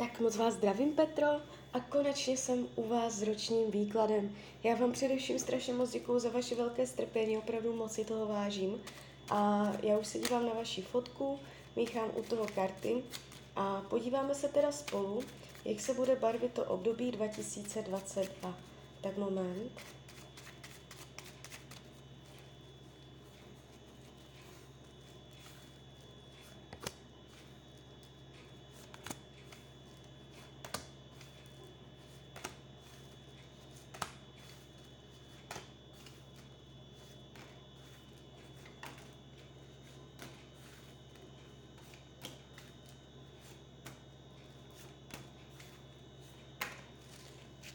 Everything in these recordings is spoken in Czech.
Tak moc vás zdravím, Petro, a konečně jsem u vás s ročním výkladem. Já vám především strašně moc děkuju za vaše velké strpení, opravdu moc si toho vážím. A já už se dívám na vaši fotku, míchám u toho karty a podíváme se teda spolu, jak se bude barvit to období 2022. Tak moment.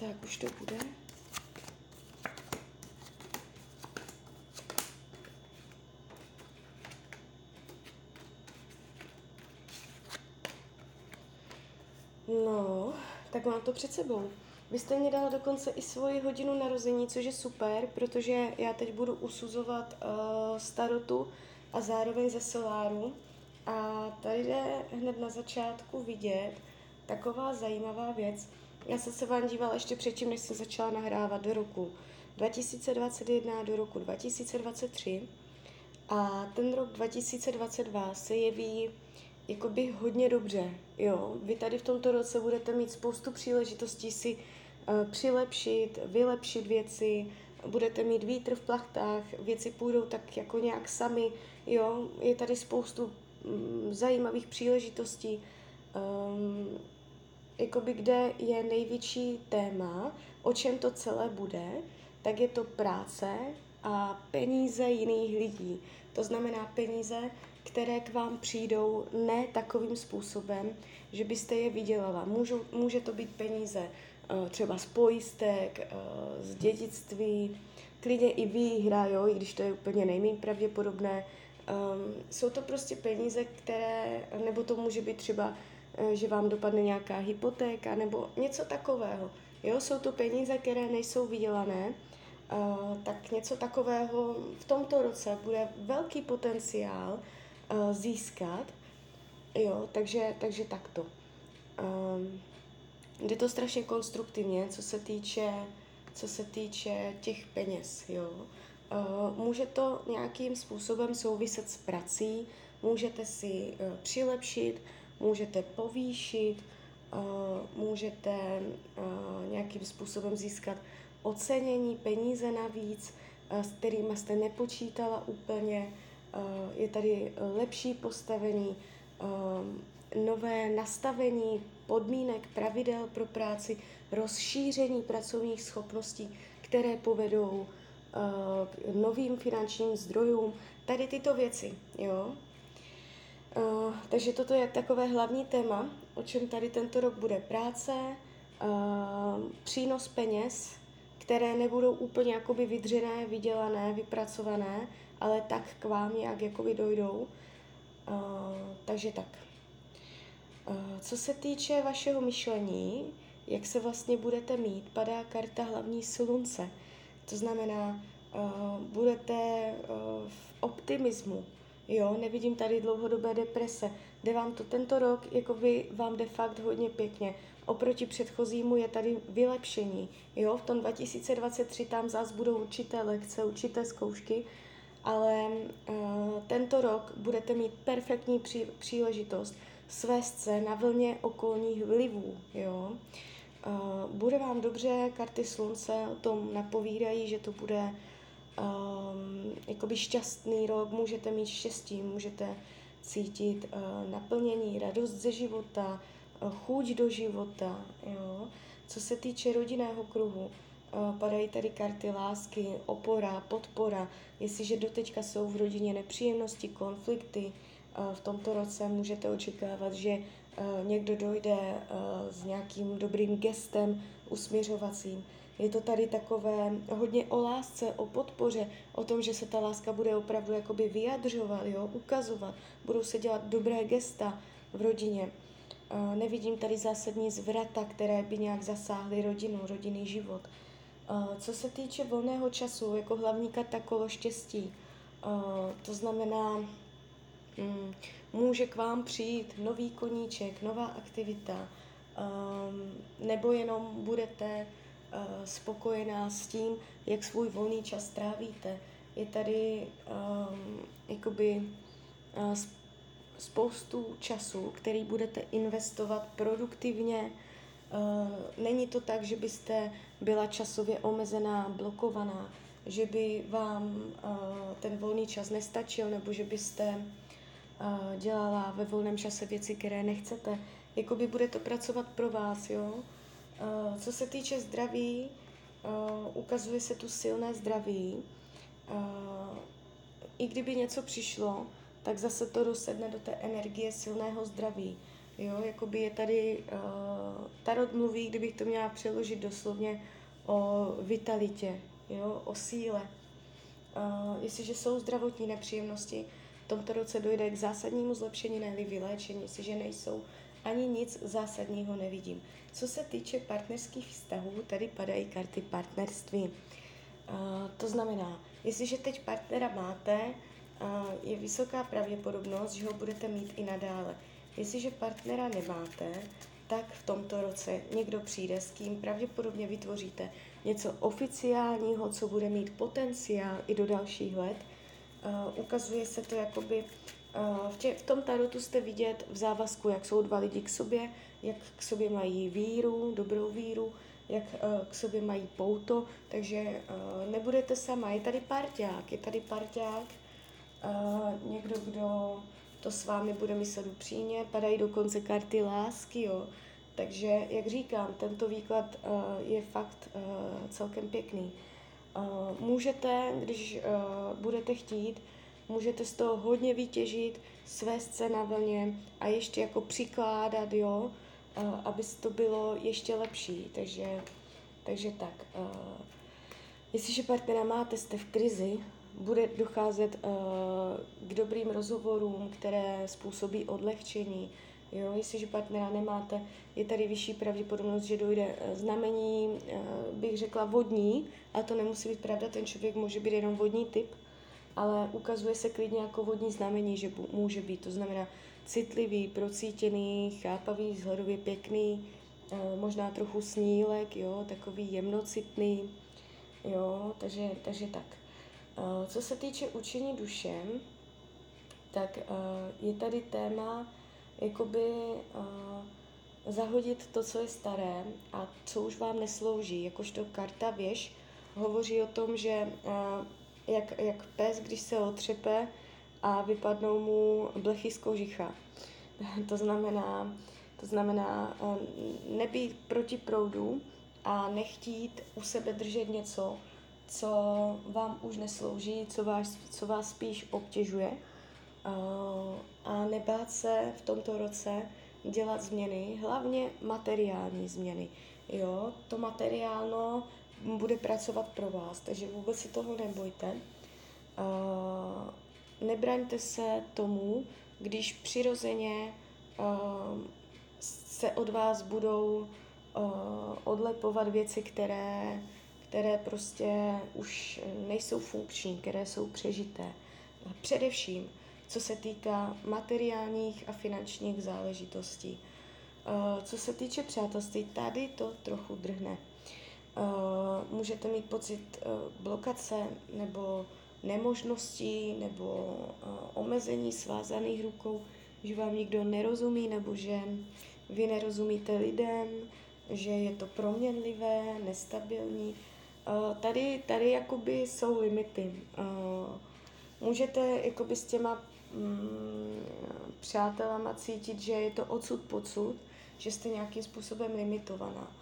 Tak už to bude. No, tak mám to před sebou. Vy jste mě dala dokonce i svoji hodinu narození, což je super, protože já teď budu usuzovat uh, starotu a zároveň ze soláru. A tady jde hned na začátku vidět taková zajímavá věc. Já jsem se vám dívala ještě předtím, než jsem začala nahrávat do roku 2021 do roku 2023 a ten rok 2022 se jeví jakoby hodně dobře, jo. Vy tady v tomto roce budete mít spoustu příležitostí si uh, přilepšit, vylepšit věci, budete mít vítr v plachtách, věci půjdou tak jako nějak sami, jo. Je tady spoustu um, zajímavých příležitostí. Um, jakoby kde je největší téma, o čem to celé bude, tak je to práce a peníze jiných lidí. To znamená peníze, které k vám přijdou ne takovým způsobem, že byste je vydělala. Můžou, může to být peníze uh, třeba z pojistek, uh, z dědictví, klidně i výhra, jo, i když to je úplně nejméně pravděpodobné. Um, jsou to prostě peníze, které, nebo to může být třeba Eh, že vám dopadne nějaká hypotéka nebo něco takového. Jo, jsou to peníze, které nejsou vydělané, uh, tak něco takového v tomto roce bude velký potenciál uh, získat. Jo, takže, takže takto. Um, jde to strašně konstruktivně, co se týče, co se týče těch peněz. Jo. Může to nějakým způsobem souviset s prací, můžete si přilepšit, můžete povýšit, uh, můžete uh, nějakým způsobem získat ocenění, peníze navíc, uh, s kterými jste nepočítala úplně. Je tady lepší postavení, nové nastavení podmínek, pravidel pro práci, rozšíření pracovních schopností, které povedou novým finančním zdrojům. Tady tyto věci, jo. Takže toto je takové hlavní téma, o čem tady tento rok bude práce, uh, přínos peněz, které nebudou úplně jakoby vydřené, vydělané, vypracované, ale tak k vám nějak jakoby dojdou. Uh, takže tak. Uh, co se týče vašeho myšlení, jak se vlastně budete mít, padá karta hlavní slunce. To znamená, uh, budete uh, v optimismu, Jo, nevidím tady dlouhodobé deprese. Jde vám to tento rok, jako vy vám jde fakt hodně pěkně. Oproti předchozímu je tady vylepšení. Jo, v tom 2023 tam zás budou určité lekce, určité zkoušky, ale uh, tento rok budete mít perfektní pří, příležitost svést se na vlně okolních vlivů. Jo. Uh, bude vám dobře, karty slunce o tom napovídají, že to bude um, jakoby šťastný rok, můžete mít štěstí, můžete cítit uh, naplnění, radost ze života, uh, chuť do života. Jo. Co se týče rodinného kruhu, uh, padají tady karty lásky, opora, podpora. Jestliže doteďka jsou v rodině nepříjemnosti, konflikty, uh, v tomto roce můžete očekávat, že uh, někdo dojde uh, s nějakým dobrým gestem usměřovacím, je to tady takové hodně o lásce, o podpoře, o tom, že se ta láska bude opravdu jakoby vyjadřovat, jo, ukazovat. Budou se dělat dobré gesta v rodině. Uh, nevidím tady zásadní zvrata, které by nějak zasáhly rodinu, rodinný život. Uh, co se týče volného času, jako hlavní karta kolo štěstí, uh, to znamená, um, může k vám přijít nový koníček, nová aktivita, nebo jenom budete spokojená s tím, jak svůj volný čas trávíte. Je tady um, jakoby uh, spoustu času, který budete investovat produktivně. Uh, není to tak, že byste byla časově omezená, blokovaná, že by vám uh, ten volný čas nestačil, nebo že byste uh, dělala ve volném čase věci, které nechcete. Jakoby bude to pracovat pro vás, jo. Uh, co se týče zdraví, uh, ukazuje se tu silné zdraví. Uh, I kdyby něco přišlo, tak zase to dosedne do té energie silného zdraví. Jo, jakoby je tady, Tarot mluví, kdybych to měla přeložit doslovně, o vitalitě, jo, o síle. Jestliže jsou zdravotní nepříjemnosti, v tomto roce dojde k zásadnímu zlepšení, ne vyléčení, jestliže nejsou, ani nic zásadního nevidím. Co se týče partnerských vztahů, tady padají karty partnerství. Uh, to znamená, jestliže teď partnera máte, je vysoká pravděpodobnost, že ho budete mít i nadále. Jestliže partnera nemáte, tak v tomto roce někdo přijde, s kým pravděpodobně vytvoříte něco oficiálního, co bude mít potenciál i do dalších let. Uh, ukazuje se to jakoby, v, tě, v tom tarotu jste vidět v závazku, jak jsou dva lidi k sobě, jak k sobě mají víru, dobrou víru, jak uh, k sobě mají pouto, takže uh, nebudete sama. Je tady parťák, je tady parťák, někdo, kdo to s vámi bude myslet upřímně, padají dokonce karty lásky, jo. Takže, jak říkám, tento výklad je fakt celkem pěkný. Můžete, když budete chtít, můžete z toho hodně vytěžit, svést se na vlně a ještě jako přikládat, jo, aby to bylo ještě lepší. Takže, takže tak. Jestliže partnera máte, jste v krizi, bude docházet k dobrým rozhovorům, které způsobí odlehčení. Jo, jestliže partnera nemáte, je tady vyšší pravděpodobnost, že dojde eh, znamení, uh, bych řekla vodní, a to nemusí být pravda, ten člověk může být jenom vodní typ, ale ukazuje se klidně jako vodní znamení, že může být. To znamená citlivý, procítěný, chápavý, vzhledově pěkný, uh, možná trochu snílek, jo, takový jemnocitný, jo, takže, takže tak. Eh, co se týče učení dušem, tak eh, je tady téma jakoby eh, zahodit to, co je staré a co už vám neslouží. Jakožto karta věž hovoří o tom, že jak, jak pes, když se otřepe a vypadnou mu blechy z kožicha. to znamená, to znamená nebýt proti proudu a nechtít u sebe držet něco, co vám už neslouží, co vás, co vás spíš obtěžuje a nebát se v tomto roce dělat změny, hlavně materiální změny. Jo, to materiálno bude pracovat pro vás, takže vůbec si toho nebojte. Nebraňte se tomu, když přirozeně se od vás budou odlepovat věci, které které prostě už nejsou funkční, které jsou přežité. Především, co se týká materiálních a finančních záležitostí. Co se týče přátelství, tady to trochu drhne. Můžete mít pocit blokace nebo nemožností nebo omezení svázaných rukou, že vám nikdo nerozumí nebo že vy nerozumíte lidem, že je to proměnlivé, nestabilní. Tady, tady jakoby jsou limity. Můžete jakoby s těma mm, přátelama cítit, že je to odsud pocud, že jste nějakým způsobem limitovaná,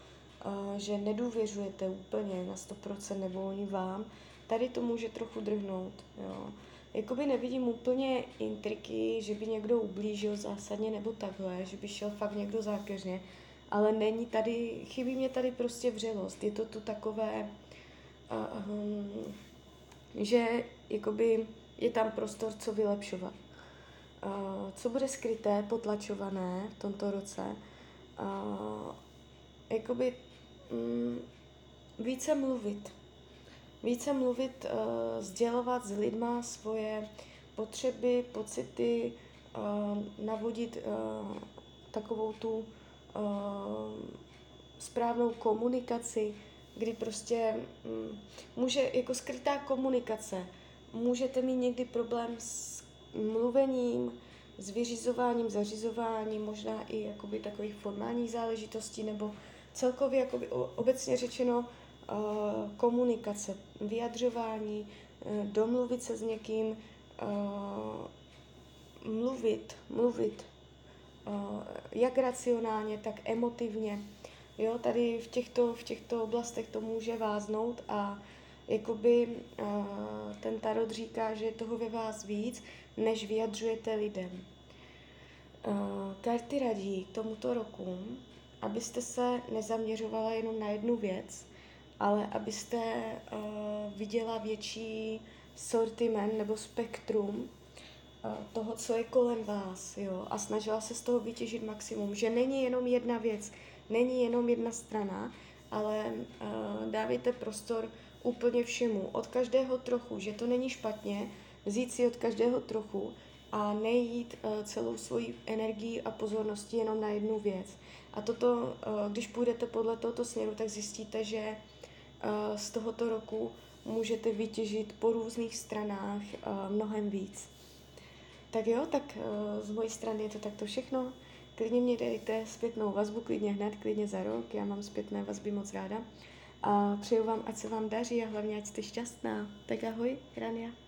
že nedůvěřujete úplně na 100% nebo oni vám. Tady to může trochu drhnout. Jo. Jakoby nevidím úplně intriky, že by někdo ublížil zásadně nebo takhle, že by šel fakt někdo zákeřně, ale není tady, chybí mě tady prostě vřelost. Je to tu takové, uh, um, že jakoby je tam prostor, co vylepšovat. Uh, co bude skryté, potlačované v tomto roce, uh, jakoby um, více mluvit. Více mluvit, uh, sdělovat s lidma svoje potřeby, pocity, uh, navodit uh, takovou tu správnou komunikaci, kdy prostě um, může jako skrytá komunikace, můžete mít někdy problém s mluvením, s vyřizováním, zařizováním, možná i jakoby takových formálních záležitostí, nebo celkově jakoby obecně řečeno uh, komunikace, vyjadřování, uh, domluvit se s někým, uh, mluvit, mluvit, jak racionálně, tak emotivně. Jo, tady v těchto, v těchto oblastech to může váznout a jakoby ten tarot říká, že je toho ve vás víc, než vyjadřujete lidem. Karty radí k tomuto roku, abyste se nezaměřovala jenom na jednu věc, ale abyste uh, viděla větší sortiment nebo spektrum uh, toho, co je kolem vás, jo, a snažila se z toho vytěžit maximum, že není jenom jedna věc, není jenom jedna strana, ale uh, dávejte prostor úplně všemu, od každého trochu, že to není špatně, vzít si od každého trochu a nejít uh, celou svoji energii a pozornosti jenom na jednu věc. A toto, uh, když půjdete podle tohoto směru, tak zjistíte, že uh, z tohoto roku můžete vytěžit po různých stranách mnohem víc. Tak jo, tak z mojí strany je to takto všechno. Klidně mě dejte zpětnou vazbu, klidně hned, klidně za rok. Já mám zpětné vazby moc ráda. A přeju vám, ať se vám daří a hlavně, ať jste šťastná. Tak ahoj, Rania.